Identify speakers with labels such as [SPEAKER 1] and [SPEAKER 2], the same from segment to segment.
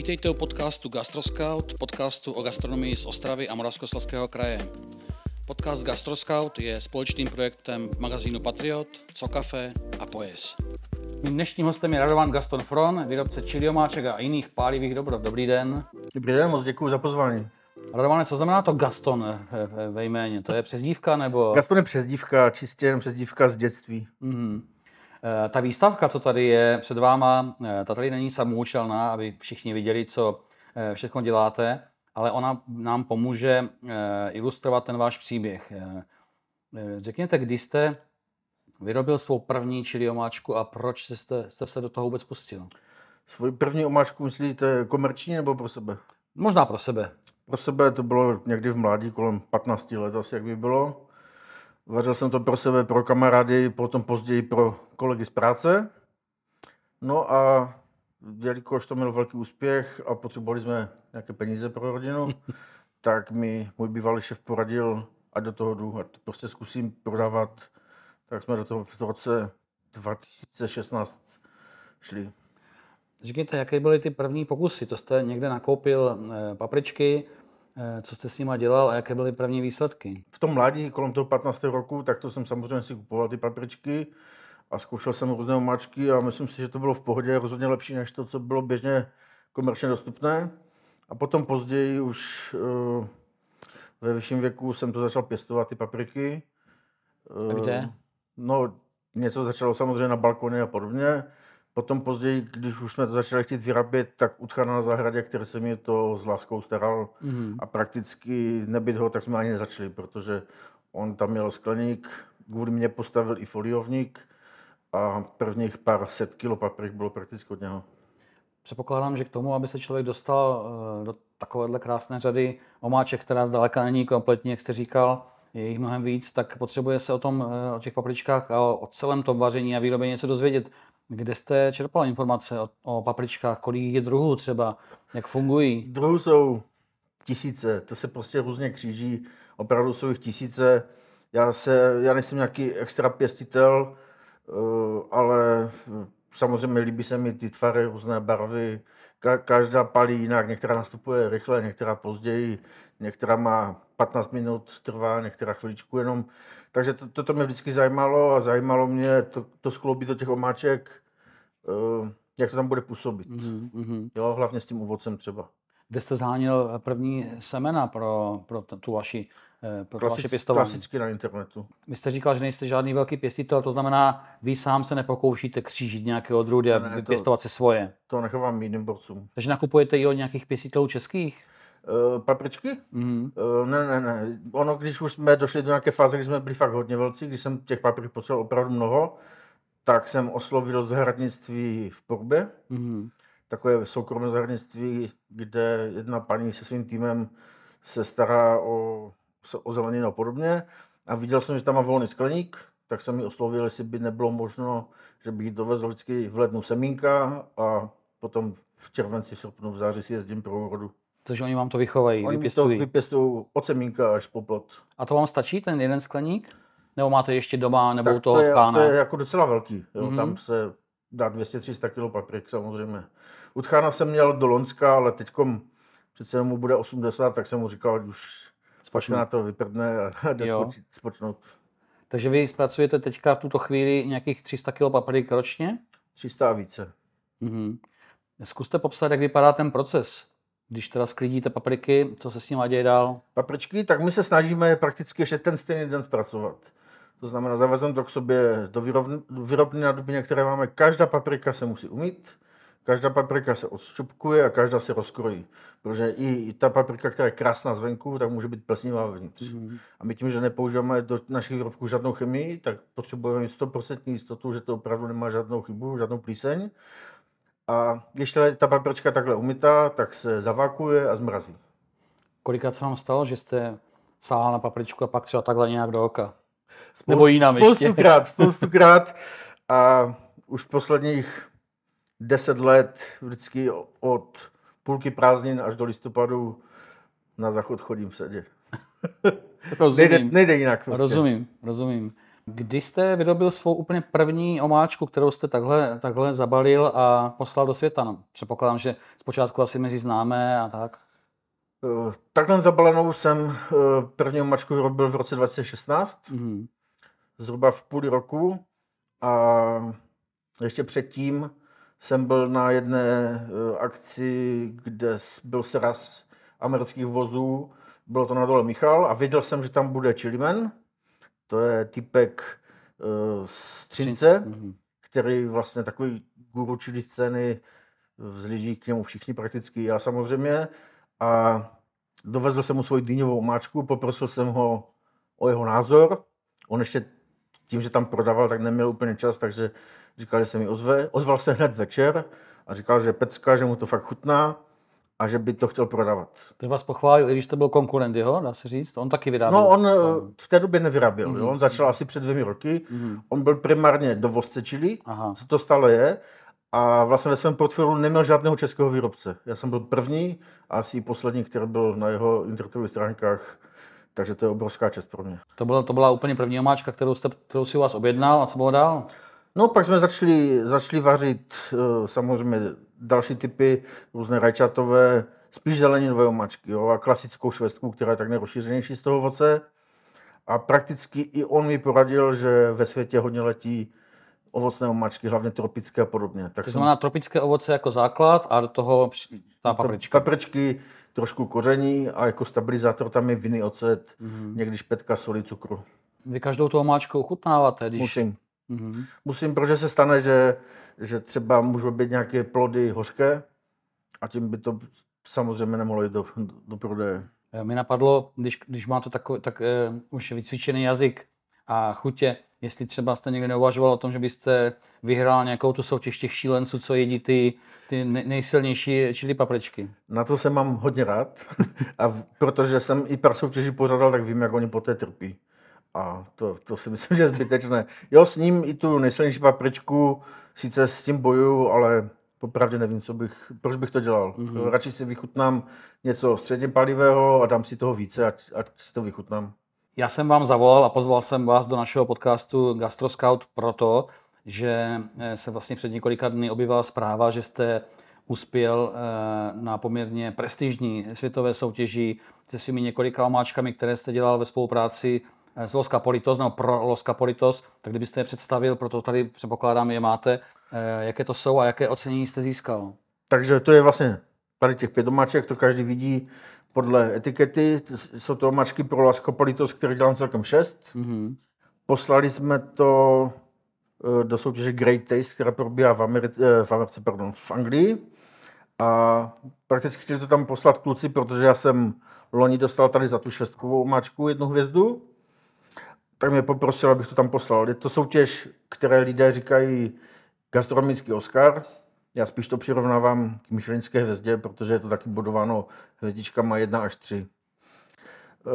[SPEAKER 1] Vítejte u podcastu Gastroscout, podcastu o gastronomii z Ostravy a Moravskoslezského kraje. Podcast Gastroscout je společným projektem magazínu Patriot, Cocafe a Pojes. Mým dnešním hostem je Radovan Gaston Fron, výrobce čiliomáček a jiných pálivých dobrot. Dobrý den.
[SPEAKER 2] Dobrý den, moc děkuji za pozvání.
[SPEAKER 1] Radovane, co znamená to Gaston ve jméně? To je přezdívka nebo?
[SPEAKER 2] Gaston je přezdívka, čistě jen přezdívka z dětství. Mm-hmm.
[SPEAKER 1] Ta výstavka, co tady je před váma, eh, ta tady není samoučelná, aby všichni viděli, co eh, všechno děláte, ale ona nám pomůže ilustrovat ten váš příběh. Řekněte, kdy jste vyrobil svou první čili omáčku a proč jste, jste se do toho vůbec pustil?
[SPEAKER 2] Svoji první omáčku myslíte komerční nebo pro sebe?
[SPEAKER 1] Možná pro sebe.
[SPEAKER 2] Pro sebe to bylo někdy v mládí, kolem 15 let asi, jak by bylo. Vařil jsem to pro sebe, pro kamarády, potom později pro kolegy z práce. No a jelikož to mělo velký úspěch a potřebovali jsme nějaké peníze pro rodinu, tak mi můj bývalý šéf poradil, a do toho jdu, a to prostě zkusím prodávat. Tak jsme do toho v roce 2016 šli.
[SPEAKER 1] Říkejte, jaké byly ty první pokusy? To jste někde nakoupil eh, papričky, co jste s nima dělal a jaké byly první výsledky?
[SPEAKER 2] V tom mládí, kolem toho 15. roku, tak to jsem samozřejmě si kupoval ty papričky a zkoušel jsem různé omáčky a myslím si, že to bylo v pohodě rozhodně lepší než to, co bylo běžně komerčně dostupné. A potom později už uh, ve vyšším věku jsem to začal pěstovat, ty papriky.
[SPEAKER 1] Uh, kde?
[SPEAKER 2] No, něco začalo samozřejmě na balkoně a podobně. Potom později, když už jsme to začali chtít vyrábět, tak Utcha na zahradě, který se mi to s láskou staral mm-hmm. a prakticky nebyt ho, tak jsme ani nezačali, protože on tam měl skleník, kvůli mě postavil i foliovník a prvních pár set kilo paprik bylo prakticky od něho.
[SPEAKER 1] Předpokládám, že k tomu, aby se člověk dostal eh, do takovéhle krásné řady omáček, která zdaleka není kompletní, jak jste říkal, je jich mnohem víc, tak potřebuje se o tom, eh, o těch papričkách a o celém tom vaření a výrobě něco dozvědět. Kde jste čerpal informace o, o papričkách? Kolik je druhů třeba? Jak fungují?
[SPEAKER 2] Druhů jsou tisíce, to se prostě různě kříží. Opravdu jsou jich tisíce. Já, se, já nejsem nějaký extra pěstitel, eh, ale samozřejmě líbí se mi ty tvary, různé barvy. Každá palí jinak, některá nastupuje rychle, některá později, některá má 15 minut trvá, některá chviličku jenom. Takže to, toto mě vždycky zajímalo a zajímalo mě to, to skloubit do těch omáček, uh, jak to tam bude působit. Mm-hmm. Jo, hlavně s tím ovocem třeba.
[SPEAKER 1] Kde jste zháněl první semena pro, pro tu vaši pro
[SPEAKER 2] Klasic,
[SPEAKER 1] vaše pěstování?
[SPEAKER 2] Klasicky na internetu.
[SPEAKER 1] Vy jste říkal, že nejste žádný velký pěstitel, to znamená, vy sám se nepokoušíte křížit nějaké odrůdy a ne, pěstovat si svoje.
[SPEAKER 2] To nechávám jiným borcům.
[SPEAKER 1] Takže nakupujete i od nějakých pěstitelů českých?
[SPEAKER 2] Uh, papričky? Mm-hmm. Uh, ne, ne, ne. Ono, když už jsme došli do nějaké fáze, kdy jsme byli fakt hodně velcí, když jsem těch paprik potřeboval opravdu mnoho, tak jsem oslovil zahradnictví v Porbě. Mm-hmm. Takové soukromé zahradnictví, kde jedna paní se svým týmem se stará o, o zeleninu a podobně. A viděl jsem, že tam má volný skleník, tak jsem mi oslovil, jestli by nebylo možno, že bych dovezl vždycky v lednu semínka a potom v červenci, v srpnu, v září si jezdím pro úrodu.
[SPEAKER 1] Takže oni vám to vychovají,
[SPEAKER 2] oni vypěstují? to vypěstují od semínka až po plot.
[SPEAKER 1] A to vám stačí, ten jeden skleník? Nebo máte ještě doma, nebo
[SPEAKER 2] tak to je, pána? to je jako docela velký. Jo? Mm-hmm. Tam se dá 200-300 kg paprik samozřejmě. U tchána jsem měl do Lonska, ale teď přece mu bude 80, tak jsem mu říkal, už Spočnu. se na to vyprdne a jde spoč, spočnout.
[SPEAKER 1] Takže vy zpracujete teďka v tuto chvíli nějakých 300 kg paprik ročně?
[SPEAKER 2] 300 a více.
[SPEAKER 1] Mm-hmm. Zkuste popsat, jak vypadá ten proces. Když teda sklidíte papriky, co se s nimi děje dál?
[SPEAKER 2] Papričky, tak my se snažíme prakticky ještě ten stejný den zpracovat. To znamená, zavezeme to k sobě do výrobny na dubině, které máme. Každá paprika se musí umít, každá paprika se odšťupkuje a každá se rozkrojí. Protože i ta paprika, která je krásná zvenku, tak může být plesnivá vevnitř. Mm-hmm. A my tím, že nepoužíváme do našich výrobků žádnou chemii, tak potřebujeme mít 100% jistotu, že to opravdu nemá žádnou chybu, žádnou plíseň. A když ta paprička takhle umytá, tak se zavakuje a zmrazí.
[SPEAKER 1] Kolikrát se vám stalo, že jste sáhla na papričku a pak třeba takhle nějak do oka?
[SPEAKER 2] Spoust, Nebo jinam spoustukrát, spoustukrát. A už posledních deset let vždycky od půlky prázdnin až do listopadu na záchod chodím v sedě.
[SPEAKER 1] Rozumím.
[SPEAKER 2] Nejde, nejde jinak.
[SPEAKER 1] Prostě. Rozumím, rozumím. Kdy jste vyrobil svou úplně první omáčku, kterou jste takhle, takhle zabalil a poslal do světa? No, předpokládám, že zpočátku asi mezi známé a tak.
[SPEAKER 2] Eh, Takhle zabalenou jsem eh, první omáčku vyrobil v roce 2016,
[SPEAKER 1] Mhm.
[SPEAKER 2] zhruba v půl roku. A ještě předtím jsem byl na jedné eh, akci, kde byl seraz amerických vozů. Bylo to na dole Michal a věděl jsem, že tam bude Chiliman. To je typek eh, z Třince,
[SPEAKER 1] Mhm.
[SPEAKER 2] který vlastně takový guru chili scény, vzlíží k němu všichni prakticky, já samozřejmě. A dovezl jsem mu svoji dýňovou omáčku, poprosil jsem ho o jeho názor. On ještě tím, že tam prodával, tak neměl úplně čas, takže říkal, že se mi ozve. Ozval se hned večer a říkal, že pecka, že mu to fakt chutná a že by to chtěl prodávat.
[SPEAKER 1] To vás pochválil, i když to byl konkurent jeho, dá se říct? On taky vyráběl.
[SPEAKER 2] No, on eh, v té době nevyráběl.
[SPEAKER 1] Mhm.
[SPEAKER 2] Jo? On začal asi před dvěmi roky.
[SPEAKER 1] Mhm.
[SPEAKER 2] On byl primárně dovozce čili,
[SPEAKER 1] Aha.
[SPEAKER 2] co to stále je. A vlastně ve svém portfoliu neměl žádného českého výrobce. Já jsem byl první a asi i poslední, který byl na jeho internetových stránkách. Takže to je obrovská čest pro mě.
[SPEAKER 1] To, byla, to byla úplně první omáčka, kterou, jste, kterou si u vás objednal a co bylo dál?
[SPEAKER 2] No, pak jsme začali, začali vařit eh, samozřejmě další typy, různé rajčatové, spíš zeleninové omáčky jo, a klasickou švestku, která je tak nejrozšířenější z toho ovoce. A prakticky i on mi poradil, že ve světě hodně letí ovocné omáčky, hlavně tropické a podobně. Tak
[SPEAKER 1] To
[SPEAKER 2] jsem
[SPEAKER 1] znamená tropické ovoce jako základ a do toho ta paprička.
[SPEAKER 2] papričky, trošku koření a jako stabilizátor tam je vinný ocet,
[SPEAKER 1] Mhm.
[SPEAKER 2] někdy špetka, soli, cukru.
[SPEAKER 1] Vy každou tu omáčku ochutnáváte, když...
[SPEAKER 2] Musím.
[SPEAKER 1] Mhm.
[SPEAKER 2] Musím, protože se stane, že, že třeba můžou být nějaké plody hořké a tím by to samozřejmě nemohlo jít do, do prodeje.
[SPEAKER 1] Eh, Mi napadlo, když, když máte takový, tak eh, už vycvičený jazyk a chutě, jestli třeba jste někdy neuvažoval o tom, že byste vyhrál nějakou tu soutěž těch šílenců, co jedí ty, ty nej- nejsilnější čili papričky.
[SPEAKER 2] Na to se mám hodně rád a v- protože jsem i pár soutěží pořádal, tak vím, jak oni poté trpí. A to, to si myslím, že je zbytečné. Jo, s ním i tu nejsilnější papričku, sice s tím bojuju, ale popravdě nevím, co bych, proč bych to dělal.
[SPEAKER 1] Mhm.
[SPEAKER 2] Radši si vychutnám něco středně palivého a dám si toho více, ať, ať si to vychutnám.
[SPEAKER 1] Já jsem vám zavolal a pozval jsem vás do našeho podcastu Gastro Scout proto, že eh, se vlastně před několika dny objevila zpráva, že jste uspěl eh, na poměrně prestižní světové soutěži se svými několika omáčkami, které jste dělal ve spolupráci eh, s Los Capolitos, nebo pro Los Capolitos, tak kdybyste je představil, proto tady předpokládám, je máte, jaké to jsou a jaké ocenění jste získal.
[SPEAKER 2] Takže to je vlastně tady těch pět domáček, to každý vidí podle etikety. Jsou to domáčky pro Las Copolitos, které dělám celkem šest.
[SPEAKER 1] Mhm.
[SPEAKER 2] Poslali jsme to eh, do soutěže Great Taste, která probíhá v, Americe, eh, v, Americe, pardon, v Anglii. A prakticky chtěli to tam poslat kluci, protože já jsem loni dostal tady za tu šestkovou omáčku jednu hvězdu. Tak mě poprosil, abych to tam poslal. Je to soutěž, které lidé říkají gastronomický Oscar. Já spíš to přirovnávám k Michelinské hvězdě, protože je to taky bodováno hvězdičkama 1 až 3. Eh,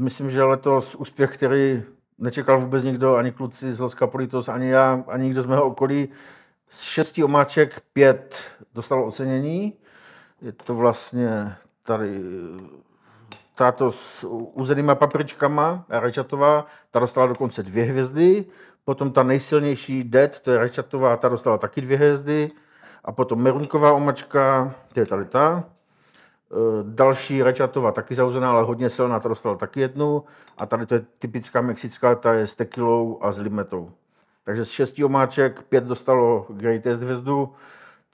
[SPEAKER 2] Myslím, že letos úspěch, který nečekal vůbec nikdo, ani kluci z Los Capolitos, ani já, ani nikdo z mého okolí. Z šesti omáček pět dostalo ocenění. Je to vlastně tady táto s uzenýma papričkama, rajčatová, ta dostala dokonce dvě hvězdy. Potom ta nejsilnější Dead, to je rajčatová, ta dostala taky dvě hvězdy. A potom merunková omačka, to je tady ta. Eh, Další rajčatová taky zauzená, ale hodně silná, ta dostala taky jednu. A tady to je typická mexická, ta je s tekilou a s limetou. Takže z šesti omáček pět dostalo Greatest hvězdu,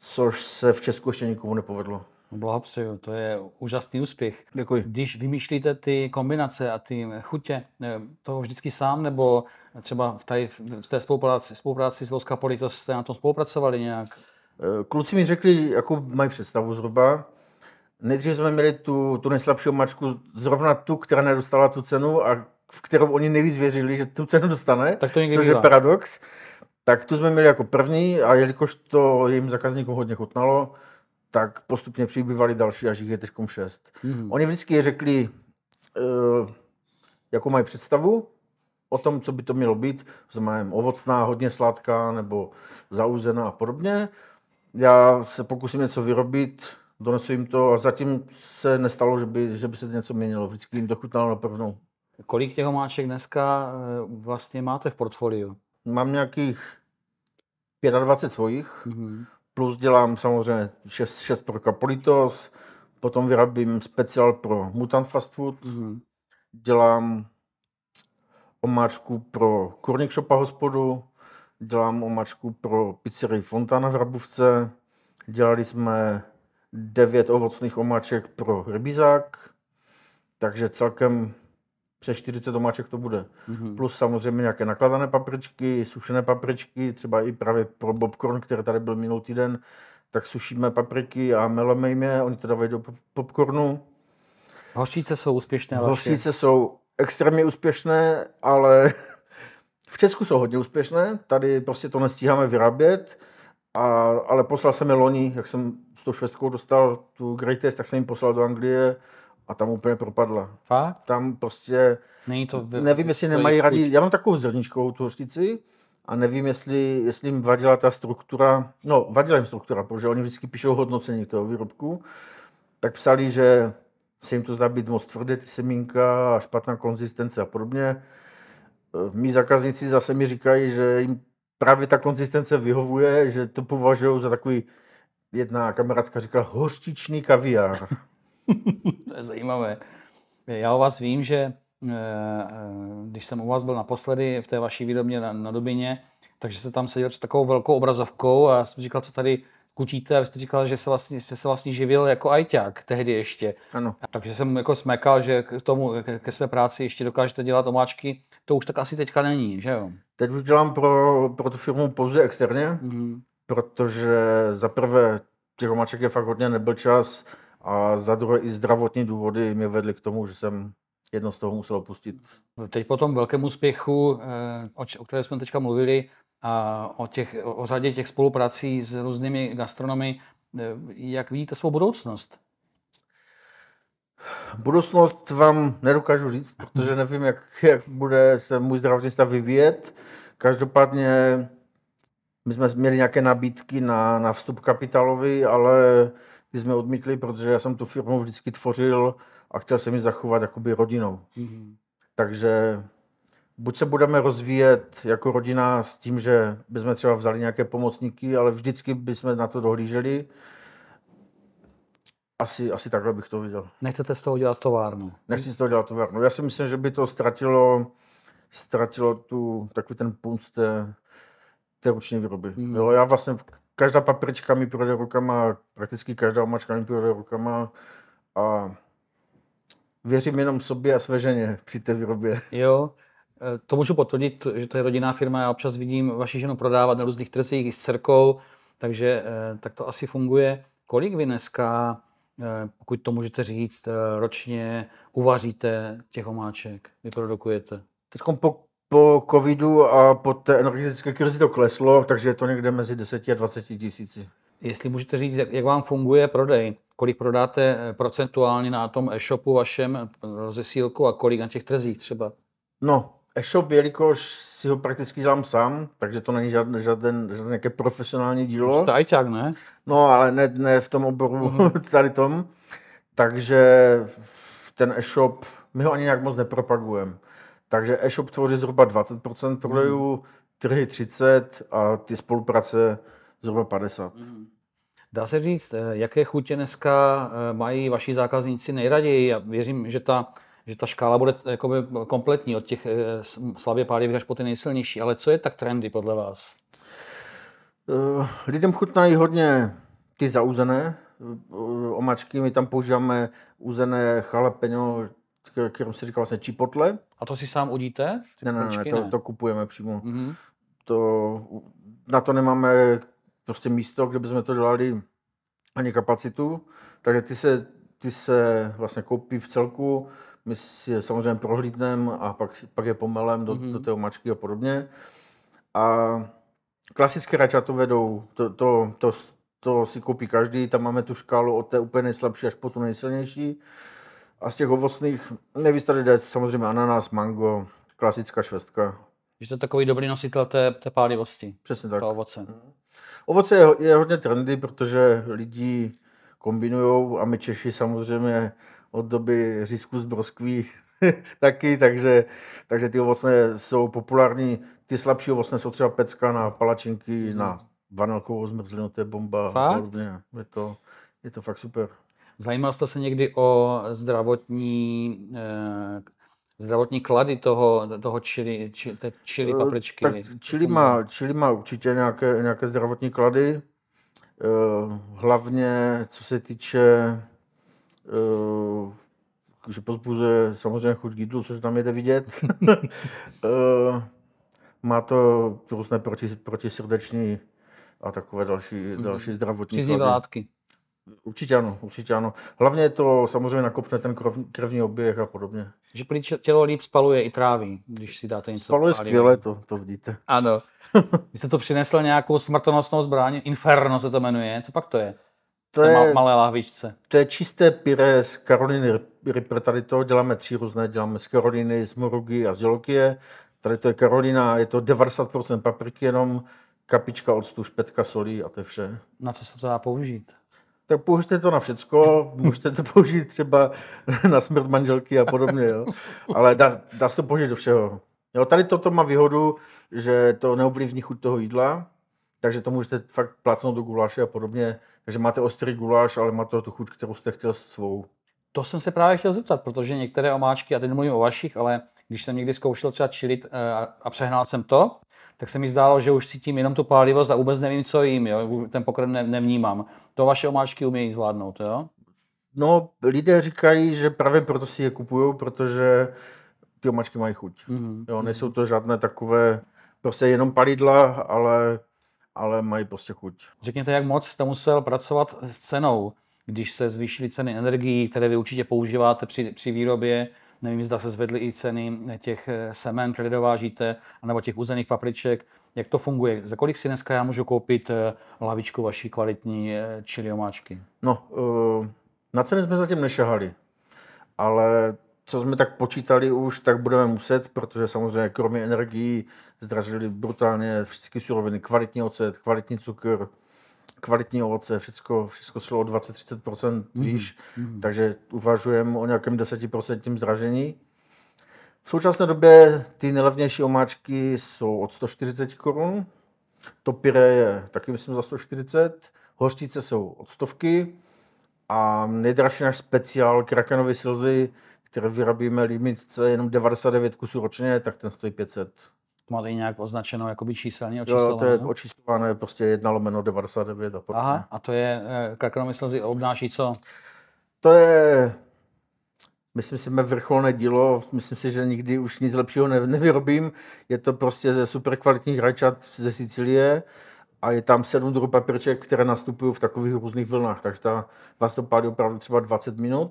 [SPEAKER 2] což se v Česku ještě nikomu nepovedlo.
[SPEAKER 1] Blahopřeju, to je úžasný úspěch.
[SPEAKER 2] Děkuji.
[SPEAKER 1] Když vymýšlíte ty kombinace a ty chutě, eh, to vždycky sám, nebo třeba v, tady, v té spolupráci, spolupráci s Los Capolitos jste na tom spolupracovali nějak?
[SPEAKER 2] Eh, Kluci mi řekli, jakou mají představu zhruba. Nejdřív jsme měli tu, tu nejslabší omačku, zrovna tu, která nedostala tu cenu a v kterou oni nejvíc věřili, že tu cenu dostane,
[SPEAKER 1] Tak to
[SPEAKER 2] což
[SPEAKER 1] bývá.
[SPEAKER 2] je paradox. Tak tu jsme měli jako první a jelikož to jejím zákazníkům hodně chutnalo, tak postupně přibývali další, až jich je teď šest.
[SPEAKER 1] Mhm.
[SPEAKER 2] Oni vždycky řekli, eh, jakou mají představu o tom, co by to mělo být. Znamená ovocná, hodně sladká nebo zauzená a podobně. Já se pokusím něco vyrobit, donesu jim to a zatím se nestalo, že by, že by se něco měnilo. Vždycky jim to chutnalo na prvnou.
[SPEAKER 1] Kolik těch omáček dneska eh, vlastně máte v portfoliu?
[SPEAKER 2] Mám nějakých 25 svojich,
[SPEAKER 1] Mhm.
[SPEAKER 2] plus dělám samozřejmě 6, 6 pro Capolitos, potom vyrábím speciál pro Mutant Fast Food,
[SPEAKER 1] Mhm.
[SPEAKER 2] dělám omáčku pro Kurník Shopa hospodu, dělám omáčku pro pizzerii Fontana v Rabovce, dělali jsme 9 ovocných omáček pro rybízák, takže celkem přes 40 omáček to bude.
[SPEAKER 1] Mhm.
[SPEAKER 2] Plus samozřejmě nějaké nakladané papričky, sušené papričky, třeba i právě pro Bobcorn, který tady byl minulý týden, tak sušíme papriky a meleme jim je, oni to dávají do pop- popcornu.
[SPEAKER 1] Hořčice jsou úspěšné?
[SPEAKER 2] Hořčice jsou extrémně úspěšné, ale v Česku jsou hodně úspěšné, tady prostě to nestíháme vyrábět, a, ale poslal jsem je loni, jak jsem s tou švestkou dostal tu Greatest, tak jsem jim poslal do Anglie a tam úplně propadla.
[SPEAKER 1] Fakt?
[SPEAKER 2] Tam prostě
[SPEAKER 1] Není to... v-
[SPEAKER 2] Nevím, jestli nemají
[SPEAKER 1] chuť?
[SPEAKER 2] já mám takovou zrničkovou tu hořtici a nevím, jestli, jestli jim vadila ta struktura, no vadila jim struktura, protože oni vždycky píšou hodnocení toho výrobku, tak psali, že se jim to zdá být moc tvrdé, ty semínka a špatná konzistence a podobně. E, Mí zákazníci zase mi říkají, že jim právě ta konzistence vyhovuje, že to považují za takový, jedna kamarádka říkala, hořčičný kaviár.
[SPEAKER 1] To je zajímavé. Já o vás vím, že eh, eh, když jsem u vás byl naposledy v té vaší výrobně na, na Dobině, takže jste tam seděl před takovou velkou obrazovkou a já jsem říkal, co tady kutíte a vy jste říkal, že se vlastně, jste se vlastně živil jako ajťák tehdy ještě.
[SPEAKER 2] Ano.
[SPEAKER 1] A takže jsem jako smekal, že k tomu, ke, ke své práci ještě dokážete dělat omáčky. To už tak asi teďka není, že jo?
[SPEAKER 2] Teď už dělám pro, pro tu firmu pouze externě,
[SPEAKER 1] Mhm.
[SPEAKER 2] protože za prvé těch omáček je fakt hodně, nebyl čas a za druhé i zdravotní důvody mě vedly k tomu, že jsem jedno z toho musel opustit.
[SPEAKER 1] Teď po tom velkém úspěchu, eh, o, které jsme teďka mluvili, a o, těch, o o řadě těch spoluprací s různými gastronomy, eh, jak vidíte svou budoucnost?
[SPEAKER 2] Budoucnost vám nedokážu říct, protože nevím, jak, jak bude se můj zdravotní stav vyvíjet. Každopádně my jsme měli nějaké nabídky na, na vstup kapitálový, ale ty jsme odmítli, protože já jsem tu firmu vždycky tvořil a chtěl jsem ji zachovat jakoby rodinou. Takže buď se budeme rozvíjet jako rodina s tím, že bychom třeba vzali nějaké pomocníky, ale vždycky bychom na to dohlíželi. Asi, asi takhle bych to viděl.
[SPEAKER 1] Nechcete z toho dělat továrnu?
[SPEAKER 2] Nechci z toho dělat továrnu. Já si myslím, že by to ztratilo, ztratilo tu, takový ten punc té, té ruční výroby.
[SPEAKER 1] Mhm.
[SPEAKER 2] Jo, já vlastně, každá paprička mi projde rukama, prakticky každá omačka mi projde rukama a věřím jenom sobě a své ženě při té výrobě.
[SPEAKER 1] Jo, eh, to můžu potvrdit, že to je rodinná firma. Já občas vidím vaši ženu prodávat na různých trzích i s dcerkou, takže eh, tak to asi funguje. Kolik vy dneska, pokud to můžete říct, eh, ročně uvaříte těch omáček, vyprodukujete?
[SPEAKER 2] Teď po, po covidu a po té energetické krizi to kleslo, takže je to někde mezi 10 a 20 tisíci.
[SPEAKER 1] Jestli můžete říct, jak, jak vám funguje prodej, kolik prodáte eh, procentuálně na tom e-shopu vašem eh, rozesílku a kolik na těch trzích třeba?
[SPEAKER 2] No, e-shop, jelikož si ho prakticky dělám sám, takže to není žádné, žádné, žádné nějaké profesionální dílo.
[SPEAKER 1] Jste ajťák, ne?
[SPEAKER 2] No, ale ne, ne v tom oboru
[SPEAKER 1] Mhm.
[SPEAKER 2] tady tom. Takže ten e-shop, my ho ani nějak moc nepropagujeme. Takže e-shop tvoří zhruba 20% prodejů, trhy 30 a ty spolupráce zhruba 50.
[SPEAKER 1] Dá se říct, eh, jaké chutě dneska eh, mají vaši zákazníci nejraději? Já věřím, že ta, že ta škála bude jakoby kompletní od těch eh, slabě pálivých až po ty nejsilnější. Ale co je tak trendy podle vás?
[SPEAKER 2] Eh, Lidem chutnají hodně ty zauzené eh, omačky. My tam používáme uzené jalapeno, kterým se říká vlastně chipotle.
[SPEAKER 1] A to si sám udíte? Ty
[SPEAKER 2] Ne, ne, ne, to, to kupujeme přímo.
[SPEAKER 1] Mhm.
[SPEAKER 2] To, na to nemáme prostě místo, kde bychom to dělali, ani kapacitu. Takže ty se, ty se vlastně koupí v celku, my si je samozřejmě prohlídneme a pak, pak je pomelem do,
[SPEAKER 1] Mhm.
[SPEAKER 2] do té omačky a podobně. A klasické rajčata vedou, to, to, to, to si koupí každý, tam máme tu škálu od té úplně nejslabší až po tu nejsilnější. A z těch ovocných nejvíc tady jde samozřejmě ananas, mango, klasická švestka.
[SPEAKER 1] Že to je takový dobrý nositel té, té pálivosti,
[SPEAKER 2] Přesně tak.
[SPEAKER 1] to ovoce.
[SPEAKER 2] Ovoce je, je hodně trendy, protože lidi kombinují a my Češi samozřejmě od doby řízku z broskví taky, takže, takže ty ovocné jsou populární. Ty slabší ovocné jsou třeba pecka na palačinky, na vanilkovou zmrzlinu, to je bomba.
[SPEAKER 1] Fakt?
[SPEAKER 2] Je, to, je to fakt super.
[SPEAKER 1] Zajímal jste se někdy o zdravotní, eh, zdravotní klady toho, toho čili, či, té čili
[SPEAKER 2] Eh,
[SPEAKER 1] papričky?
[SPEAKER 2] Tak čili má, čili má určitě nějaké, nějaké zdravotní klady. Eh, Hlavně co se týče, že pozbuzuje samozřejmě chuť k jídlu, což tam jde vidět. Eh, Má to různé proti, protisrdeční a takové další, další zdravotní
[SPEAKER 1] Příznivé látky.
[SPEAKER 2] Určitě ano, určitě ano. Hlavně to samozřejmě nakopne ten krevní oběh a podobně.
[SPEAKER 1] Že prý tělo líp spaluje i tráví, když si dáte něco.
[SPEAKER 2] Spaluje
[SPEAKER 1] pálivého.
[SPEAKER 2] skvěle, to, to vidíte.
[SPEAKER 1] Ano. Vy jste to přinesl nějakou smrtonosnou zbraň, Inferno se to jmenuje, co pak to je?
[SPEAKER 2] To
[SPEAKER 1] je...
[SPEAKER 2] je,
[SPEAKER 1] malé lahvičce.
[SPEAKER 2] To je čisté pyré z Karoliny Ripper. Tady to děláme tři různé. Děláme z Karoliny, z Morugy a z Jolokie. Tady to je Karolina, je to 90% papriky jenom, kapička octu, špetka solí a to je vše.
[SPEAKER 1] Na co se to dá použít?
[SPEAKER 2] Tak použijte to na všecko, můžete to použít třeba na smrt manželky a podobně, jo. Ale dá, dá se to použít do všeho. Jo, tady toto má výhodu, že to neovlivní chuť toho jídla, takže to můžete fakt plácnout do guláše a podobně. Takže máte ostrý guláš, ale má to tu chuť, kterou jste chtěl svou.
[SPEAKER 1] To jsem se právě chtěl zeptat, protože některé omáčky, a teď nemluvím o vašich, ale když jsem někdy zkoušel třeba čilit eh, a- přehnal jsem to, tak se mi zdálo, že už cítím jenom tu pálivost a vůbec nevím, co jím, jo? ten pokrm ne, nevnímám. To vaše omáčky umějí zvládnout, jo?
[SPEAKER 2] No, lidé říkají, že právě proto si je kupují, protože ty omáčky mají chuť.
[SPEAKER 1] Mhm.
[SPEAKER 2] Jo, nejsou to žádné takové prostě jenom palidla, ale, ale mají prostě chuť.
[SPEAKER 1] Řekněte, jak moc jste musel pracovat s cenou, když se zvýšily ceny energií, které vy určitě používáte při, při výrobě. Nevím, zda se zvedly i ceny těch eh, semen, které dovážíte, anebo těch uzených papriček. Jak to funguje? Za kolik si dneska já můžu koupit eh, lavičku vaší kvalitní eh, chili omáčky?
[SPEAKER 2] No, na ceny jsme zatím nešahali, ale co jsme tak počítali už, tak budeme muset, protože samozřejmě kromě energií zdražili brutálně všechny suroviny, kvalitní ocet, kvalitní cukr, kvalitní ovoce, všechno, všechno šlo o 20-30% výš,
[SPEAKER 1] Mhm.
[SPEAKER 2] takže uvažujeme o nějakém 10% zdražení. V současné době ty nejlevnější omáčky jsou od 140 korun, to pyré je taky myslím za 140, hořčice jsou od stovky a nejdražší náš speciál krakenové slzy, které vyrábíme limitce jenom 99 kusů ročně, tak ten stojí 500.
[SPEAKER 1] To máte nějak označeno jakoby číselně,
[SPEAKER 2] Jo, to je
[SPEAKER 1] očíslované?
[SPEAKER 2] očíslované prostě 1 lomeno 99 a podobně.
[SPEAKER 1] Aha, a to je, eh, krakenové slzy obnáší co?
[SPEAKER 2] To je, myslím si, mé vrcholné dílo. Myslím si, že nikdy už nic lepšího ne, nevyrobím. Je to prostě ze super kvalitních rajčat ze Sicílie a je tam sedm druhů papírček, které nastupují v takových různých vlnách, takže ta vás to pálí opravdu třeba 20 minut.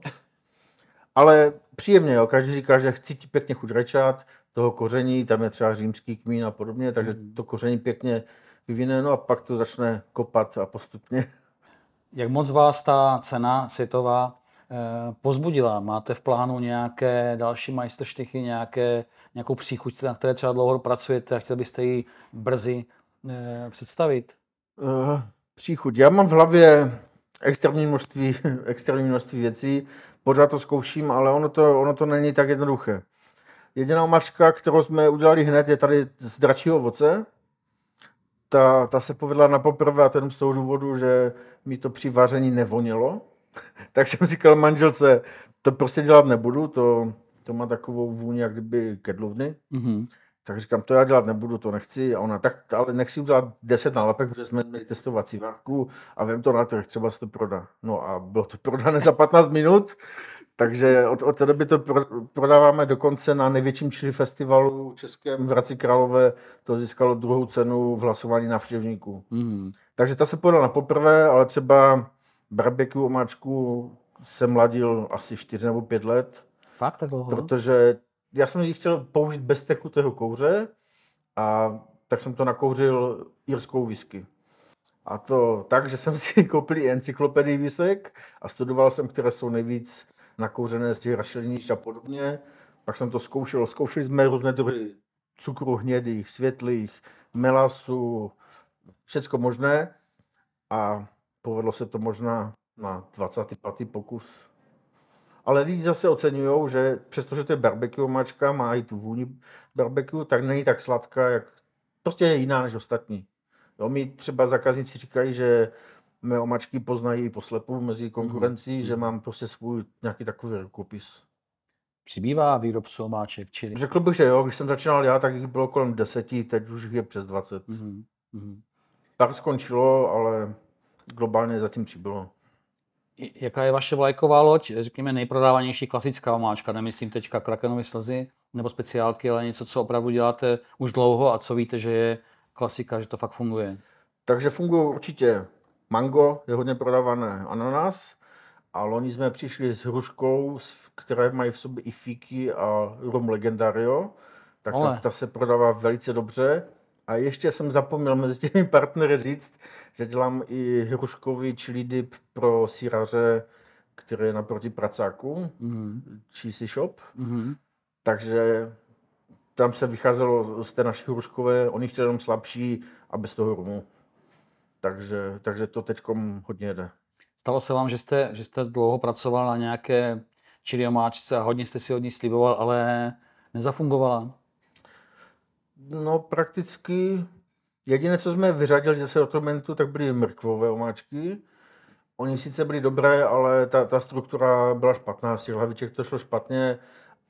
[SPEAKER 2] Ale příjemně, jo. každý říká, že chci ti pěkně chuť rajčat, toho koření, tam je třeba římský kmín a podobně, takže to koření pěkně vyvine, no a pak to začne kopat a postupně.
[SPEAKER 1] Jak moc vás ta cena světová eh, pozbudila? Máte v plánu nějaké další majstrštychy, nějaké, nějakou příchuť, na které třeba dlouho pracujete a chtěl byste ji brzy eh, představit?
[SPEAKER 2] Uh, příchuť. Já mám v hlavě extrémní množství, extrémní množství věcí, pořád to zkouším, ale ono to, ono to není tak jednoduché. Jediná mačka, kterou jsme udělali hned, je tady z dračího ovoce. Ta, ta se povedla na poprvé a to jenom z toho důvodu, že mi to při vaření nevonilo. tak jsem říkal manželce, to prostě dělat nebudu, to, to má takovou vůni, jak kdyby kedlovny.
[SPEAKER 1] Mhm.
[SPEAKER 2] Tak říkám, to já dělat nebudu, to nechci. A ona, tak ale nech si udělat 10 nálepek, protože jsme měli testovací várku a vem to na trh, třeba se to prodá. No a bylo to prodané za 15 minut, takže od, od té doby to pro, prodáváme dokonce na největším chili festivalu českém v Hradci Králové. To získalo druhou cenu v hlasování návštěvníků.
[SPEAKER 1] Mhm.
[SPEAKER 2] Takže ta se podala na poprvé, ale třeba barbecue omáčku jsem mladil asi 4 nebo 5 let
[SPEAKER 1] Fakt tak dlouho?
[SPEAKER 2] protože já jsem ji chtěl použít bez tekutého kouře a tak jsem to nakouřil jirskou whisky. A to tak, že jsem si koupil encyklopedii visek a studoval jsem, které jsou nejvíc nakouřené z těch rašelinišť a podobně. Pak jsem to zkoušel. Zkoušeli jsme různé druhy cukru hnědých, světlých, melasu, všecko možné. A povedlo se to možná na 25. pokus. Ale lidi zase oceňují, že přestože to je barbecue omáčka, má i tu vůni barbecue, tak není tak sladká, jak prostě je jiná než ostatní. Jo, mi třeba zákazníci říkají, že mé omáčky poznají i poslepu mezi konkurencí, mm-hmm. že mám prostě svůj nějaký takový rukopis.
[SPEAKER 1] Přibývá výrobců omáček, čili...
[SPEAKER 2] Řekl bych, že jo, když jsem začínal já, tak jich bylo kolem deseti, teď už jich je přes 20.
[SPEAKER 1] Mm-hmm.
[SPEAKER 2] Tak skončilo, ale globálně zatím přibylo.
[SPEAKER 1] Jaká je vaše vlajková loď, řekněme nejprodávanější klasická omáčka, nemyslím teďka krakenovy slzy nebo speciálky, ale něco, co opravdu děláte už dlouho a co víte, že je klasika, že to fakt funguje?
[SPEAKER 2] Takže fungují určitě mango, je hodně prodávané ananas, a loni jsme přišli s hruškou, které mají v sobě i fíky a rum legendario, tak ta, ta se prodává velice dobře. A ještě jsem zapomněl mezi těmi partnery říct, že dělám i hruškový chili dip pro síraře, který je naproti pracáku, mm-hmm. cheesy shop. Mm-hmm. Takže tam se vycházelo z té naší hruškové, oni chtěli jenom slabší a bez toho rumu. Takže, takže to teď hodně jde.
[SPEAKER 1] Stalo se vám, že jste, že jste dlouho pracoval na nějaké chili omáčce a hodně jste si od ní sliboval, ale nezafungovala?
[SPEAKER 2] No prakticky jediné, co jsme vyřadili ze sortimentu, tak byly mrkvové omáčky. Oni sice byli dobré, ale ta, ta struktura byla špatná, z těch hlaviček to šlo špatně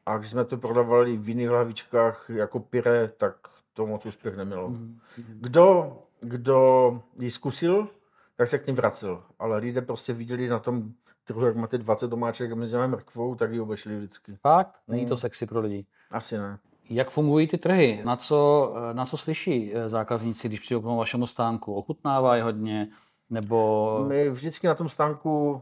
[SPEAKER 2] a když jsme to prodávali v jiných hlavičkách jako pire, tak to moc úspěch nemělo. Mm-hmm. Kdo, kdo ji zkusil, tak se k ním vracel. Ale lidé prostě viděli na tom trhu, jak máte 20 domáček a my děláme mrkvou, tak ji obešli vždycky.
[SPEAKER 1] Fakt? Není to mm. sexy pro lidi?
[SPEAKER 2] Asi ne.
[SPEAKER 1] Jak fungují ty trhy? Na co, na co slyší eh, zákazníci, když přijdou k tomu vašemu stánku? Ochutnávají hodně? Nebo...
[SPEAKER 2] My vždycky na tom stánku,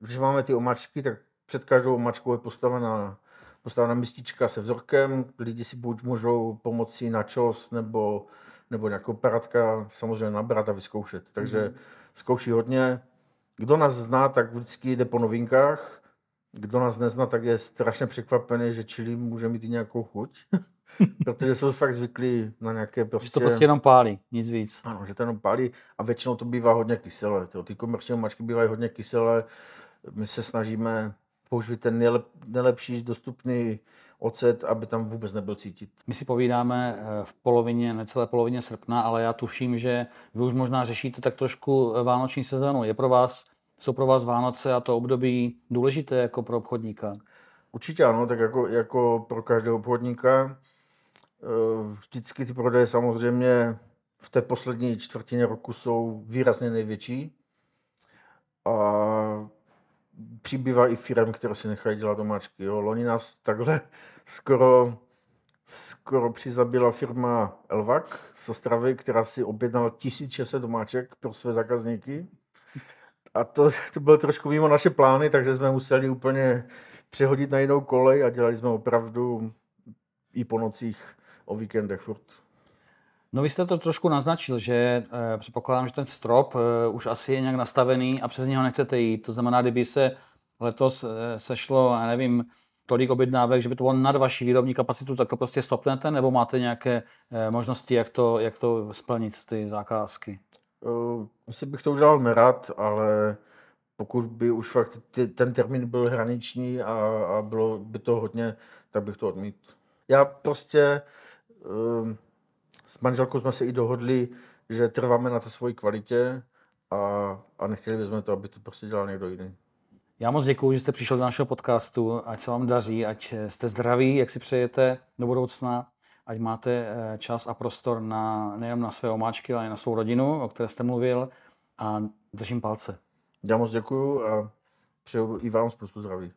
[SPEAKER 2] když máme ty omáčky, tak před každou omáčkou je postavena, postavena mistička se vzorkem. Lidi si buď můžou pomoci na čos, nebo, nebo nějakou peratka samozřejmě nabrat a vyzkoušet. Takže mm-hmm. zkouší hodně. Kdo nás zná, tak vždycky jde po novinkách kdo nás nezná, tak je strašně překvapený, že čili může mít i nějakou chuť. Protože jsou fakt zvyklí na nějaké prostě...
[SPEAKER 1] Že to prostě jenom pálí, nic víc.
[SPEAKER 2] Ano, že to jenom pálí a většinou to bývá hodně kyselé. Ty komerční mačky bývají hodně kyselé. My se snažíme použít ten nejlep, nejlepší dostupný ocet, aby tam vůbec nebyl cítit.
[SPEAKER 1] My si povídáme eh, v polovině, necelé polovině srpna, ale já tuším, že vy už možná řešíte tak trošku vánoční sezonu. Je pro vás jsou pro vás Vánoce a to období důležité jako pro obchodníka?
[SPEAKER 2] Určitě ano, tak jako, jako pro každého obchodníka. Eh, vždycky ty prodeje samozřejmě v té poslední čtvrtině roku jsou výrazně největší. A přibývá i firm, které si nechají dělat domáčky. Jo. Loni nás takhle skoro, skoro přizabila firma Elvak z Ostravy, která si objednala 1600 domáček pro své zákazníky a to, to bylo trošku mimo naše plány, takže jsme museli úplně přehodit na jinou kolej a dělali jsme opravdu i po nocích o víkendech furt.
[SPEAKER 1] No vy jste to trošku naznačil, že eh, předpokládám, že ten strop eh, už asi je nějak nastavený a přes něho nechcete jít. To znamená, kdyby se letos eh, sešlo, já nevím, tolik objednávek, že by to bylo nad vaší výrobní kapacitu, tak to prostě stopnete, nebo máte nějaké eh, možnosti, jak to, jak to splnit, ty zakázky?
[SPEAKER 2] Uh, asi bych to udělal nerad, ale pokud by už fakt ty, ten termín byl hraniční a, a bylo by to hodně, tak bych to odmít. Já prostě uh, s manželkou jsme se i dohodli, že trváme na té svoji kvalitě a, a nechtěli bychom to, aby to prostě dělal někdo jiný.
[SPEAKER 1] Já moc děkuji, že jste přišel do našeho podcastu, ať se vám daří, ať jste zdraví, jak si přejete do budoucna ať máte eh, čas a prostor na, nejen na své omáčky, ale i na svou rodinu, o které jste mluvil a držím palce.
[SPEAKER 2] Já moc děkuji a přeju i vám spoustu zdraví.